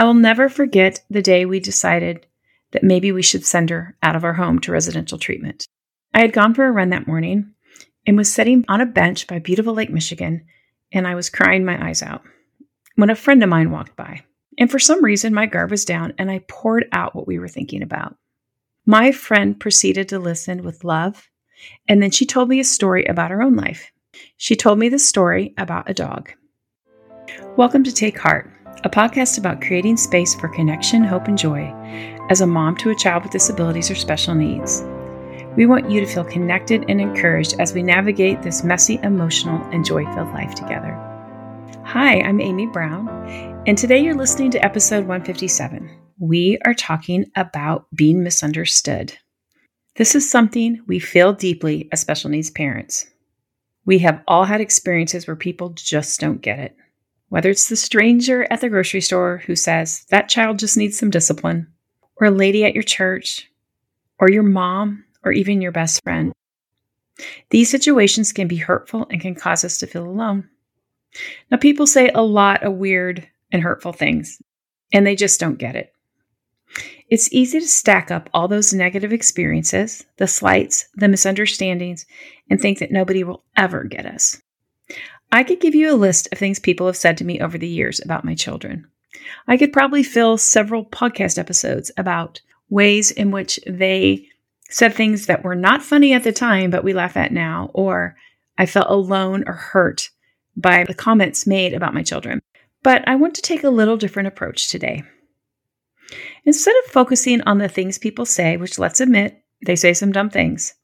I will never forget the day we decided that maybe we should send her out of our home to residential treatment. I had gone for a run that morning and was sitting on a bench by beautiful Lake Michigan, and I was crying my eyes out when a friend of mine walked by. And for some reason, my guard was down and I poured out what we were thinking about. My friend proceeded to listen with love, and then she told me a story about her own life. She told me the story about a dog. Welcome to Take Heart a podcast about creating space for connection, hope, and joy as a mom to a child with disabilities or special needs. We want you to feel connected and encouraged as we navigate this messy, emotional, and joy filled life together. Hi, I'm Amy Brown, and today you're listening to episode 157. We are talking about being misunderstood. This is something we feel deeply as special needs parents. We have all had experiences where people just don't get it. Whether it's the stranger at the grocery store who says, that child just needs some discipline, or a lady at your church, or your mom, or even your best friend. These situations can be hurtful and can cause us to feel alone. Now, people say a lot of weird and hurtful things, and they just don't get it. It's easy to stack up all those negative experiences, the slights, the misunderstandings, and think that nobody will ever get us. I could give you a list of things people have said to me over the years about my children. I could probably fill several podcast episodes about ways in which they said things that were not funny at the time, but we laugh at now, or I felt alone or hurt by the comments made about my children. But I want to take a little different approach today. Instead of focusing on the things people say, which let's admit, they say some dumb things,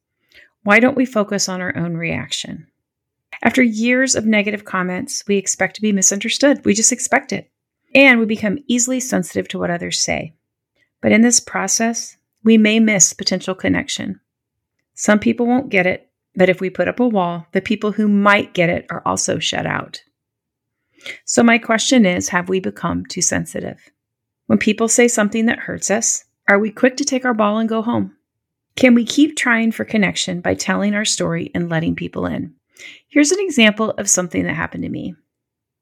why don't we focus on our own reaction? After years of negative comments, we expect to be misunderstood. We just expect it. And we become easily sensitive to what others say. But in this process, we may miss potential connection. Some people won't get it, but if we put up a wall, the people who might get it are also shut out. So, my question is Have we become too sensitive? When people say something that hurts us, are we quick to take our ball and go home? Can we keep trying for connection by telling our story and letting people in? Here's an example of something that happened to me.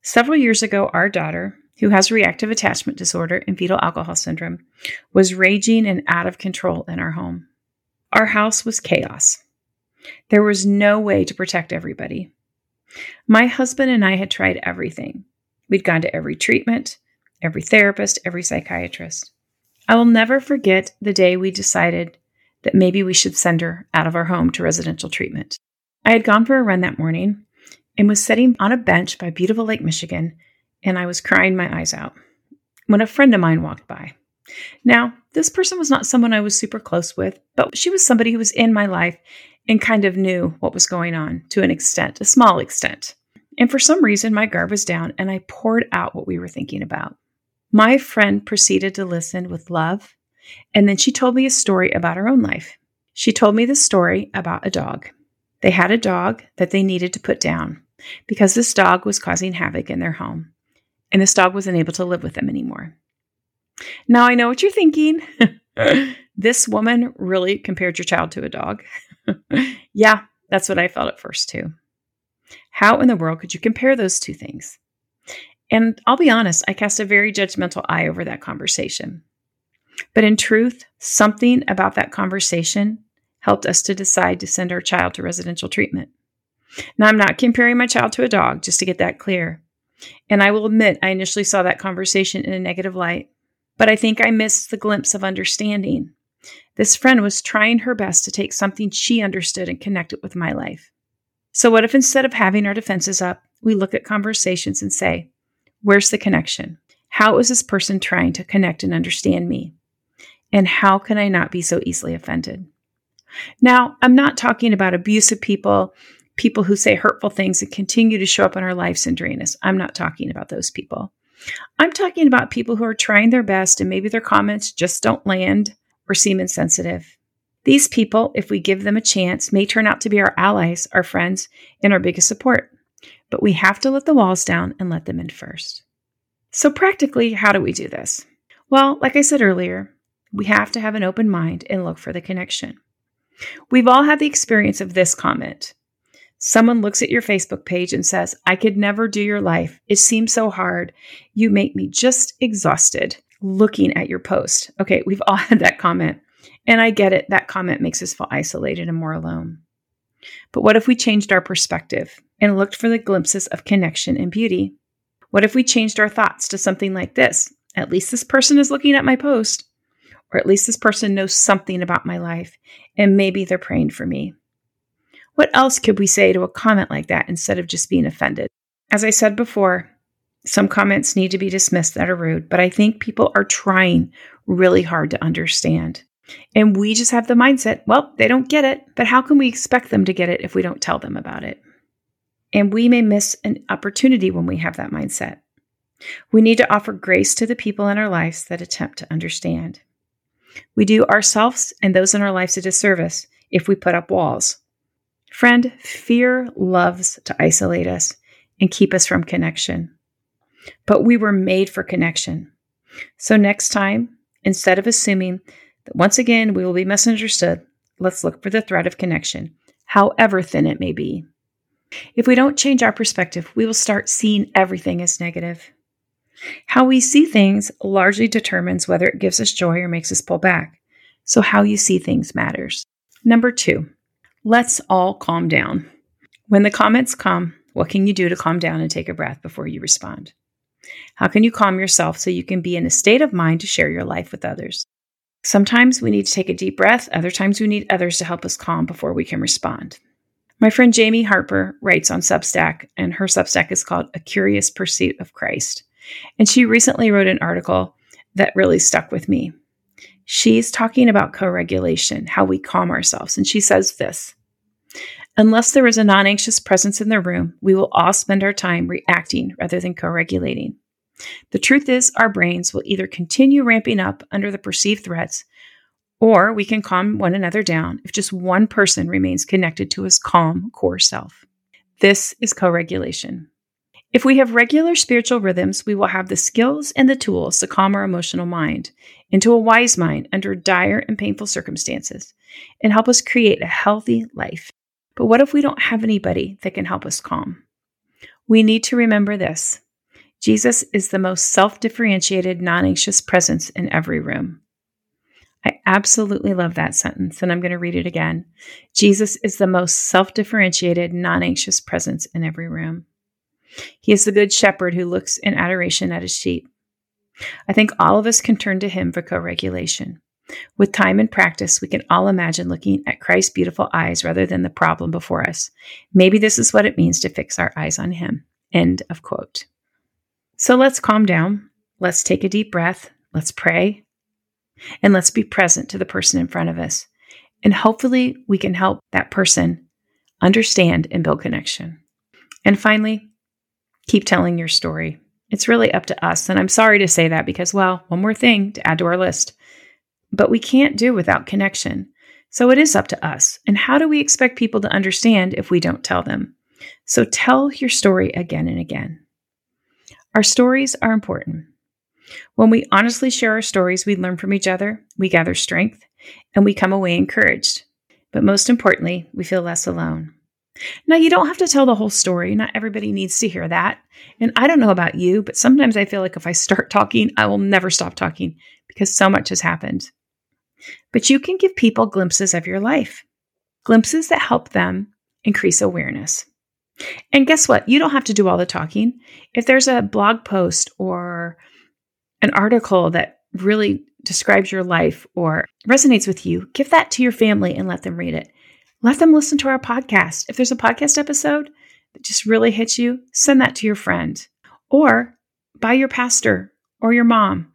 Several years ago, our daughter, who has reactive attachment disorder and fetal alcohol syndrome, was raging and out of control in our home. Our house was chaos. There was no way to protect everybody. My husband and I had tried everything. We'd gone to every treatment, every therapist, every psychiatrist. I will never forget the day we decided that maybe we should send her out of our home to residential treatment. I had gone for a run that morning and was sitting on a bench by beautiful Lake Michigan, and I was crying my eyes out when a friend of mine walked by. Now, this person was not someone I was super close with, but she was somebody who was in my life and kind of knew what was going on to an extent, a small extent. And for some reason, my guard was down and I poured out what we were thinking about. My friend proceeded to listen with love, and then she told me a story about her own life. She told me the story about a dog. They had a dog that they needed to put down because this dog was causing havoc in their home, and this dog wasn't able to live with them anymore. Now, I know what you're thinking. this woman really compared your child to a dog. yeah, that's what I felt at first, too. How in the world could you compare those two things? And I'll be honest, I cast a very judgmental eye over that conversation. But in truth, something about that conversation helped us to decide to send our child to residential treatment. Now, I'm not comparing my child to a dog, just to get that clear. And I will admit, I initially saw that conversation in a negative light, but I think I missed the glimpse of understanding. This friend was trying her best to take something she understood and connect it with my life. So, what if instead of having our defenses up, we look at conversations and say, Where's the connection? How is this person trying to connect and understand me? And how can I not be so easily offended? Now, I'm not talking about abusive people, people who say hurtful things and continue to show up in our lives and drain us. I'm not talking about those people. I'm talking about people who are trying their best and maybe their comments just don't land or seem insensitive. These people, if we give them a chance, may turn out to be our allies, our friends, and our biggest support. But we have to let the walls down and let them in first. So, practically, how do we do this? Well, like I said earlier, we have to have an open mind and look for the connection. We've all had the experience of this comment. Someone looks at your Facebook page and says, I could never do your life. It seems so hard. You make me just exhausted. looking at your post. Okay, we've all had that comment. And I get it, that comment makes us feel isolated and more alone. But what if we changed our perspective and looked for the glimpses of connection and beauty? What if we changed our thoughts to something like this? At least this person is looking at my post, or at least this person knows something about my life, and maybe they're praying for me. What else could we say to a comment like that instead of just being offended? As I said before, some comments need to be dismissed that are rude, but I think people are trying really hard to understand. And we just have the mindset, well, they don't get it, but how can we expect them to get it if we don't tell them about it? And we may miss an opportunity when we have that mindset. We need to offer grace to the people in our lives that attempt to understand. We do ourselves and those in our lives a disservice if we put up walls. Friend, fear loves to isolate us and keep us from connection. But we were made for connection. So next time, instead of assuming that once again we will be misunderstood, let's look for the thread of connection, however thin it may be. If we don't change our perspective, we will start seeing everything as negative. How we see things largely determines whether it gives us joy or makes us pull back. So, how you see things matters. Number two, let's all calm down. When the comments come, what can you do to calm down and take a breath before you respond? How can you calm yourself so you can be in a state of mind to share your life with others? Sometimes we need to take a deep breath, other times we need others to help us calm before we can respond. My friend Jamie Harper writes on Substack, and her Substack is called A Curious Pursuit of Christ. And she recently wrote an article that really stuck with me. She's talking about co regulation, how we calm ourselves. And she says this Unless there is a non anxious presence in the room, we will all spend our time reacting rather than co regulating. The truth is, our brains will either continue ramping up under the perceived threats, or we can calm one another down if just one person remains connected to his calm core self. This is co regulation. If we have regular spiritual rhythms, we will have the skills and the tools to calm our emotional mind into a wise mind under dire and painful circumstances and help us create a healthy life. But what if we don't have anybody that can help us calm? We need to remember this Jesus is the most self differentiated, non anxious presence in every room. I absolutely love that sentence, and I'm going to read it again. Jesus is the most self differentiated, non anxious presence in every room. He is the good shepherd who looks in adoration at his sheep. I think all of us can turn to him for co regulation. With time and practice, we can all imagine looking at Christ's beautiful eyes rather than the problem before us. Maybe this is what it means to fix our eyes on Him. End of quote. So let's calm down. Let's take a deep breath. Let's pray. And let's be present to the person in front of us. And hopefully, we can help that person understand and build connection. And finally, keep telling your story. It's really up to us. And I'm sorry to say that because, well, one more thing to add to our list but we can't do without connection. So it is up to us. And how do we expect people to understand if we don't tell them? So tell your story again and again. Our stories are important. When we honestly share our stories, we learn from each other, we gather strength, and we come away encouraged. But most importantly, we feel less alone. Now, you don't have to tell the whole story. Not everybody needs to hear that. And I don't know about you, but sometimes I feel like if I start talking, I will never stop talking because so much has happened. But you can give people glimpses of your life, glimpses that help them increase awareness. And guess what? You don't have to do all the talking. If there's a blog post or an article that really describes your life or resonates with you, give that to your family and let them read it. Let them listen to our podcast. If there's a podcast episode that just really hits you, send that to your friend or buy your pastor or your mom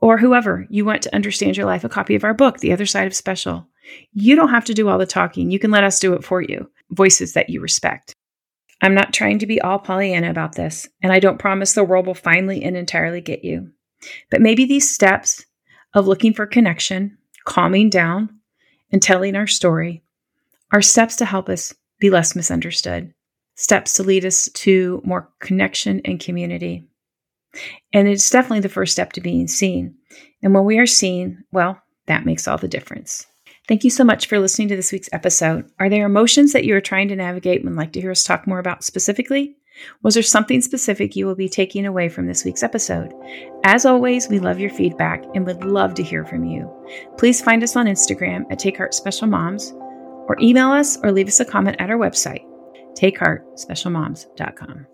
or whoever you want to understand your life a copy of our book, The Other Side of Special. You don't have to do all the talking. You can let us do it for you, voices that you respect. I'm not trying to be all Pollyanna about this, and I don't promise the world will finally and entirely get you. But maybe these steps of looking for connection, calming down, and telling our story are steps to help us be less misunderstood, steps to lead us to more connection and community. And it's definitely the first step to being seen. And when we are seen, well, that makes all the difference. Thank you so much for listening to this week's episode. Are there emotions that you are trying to navigate and would like to hear us talk more about specifically? Was there something specific you will be taking away from this week's episode? As always, we love your feedback and would love to hear from you. Please find us on Instagram at Take Heart Special Moms or email us or leave us a comment at our website, takeheartspecialmoms.com.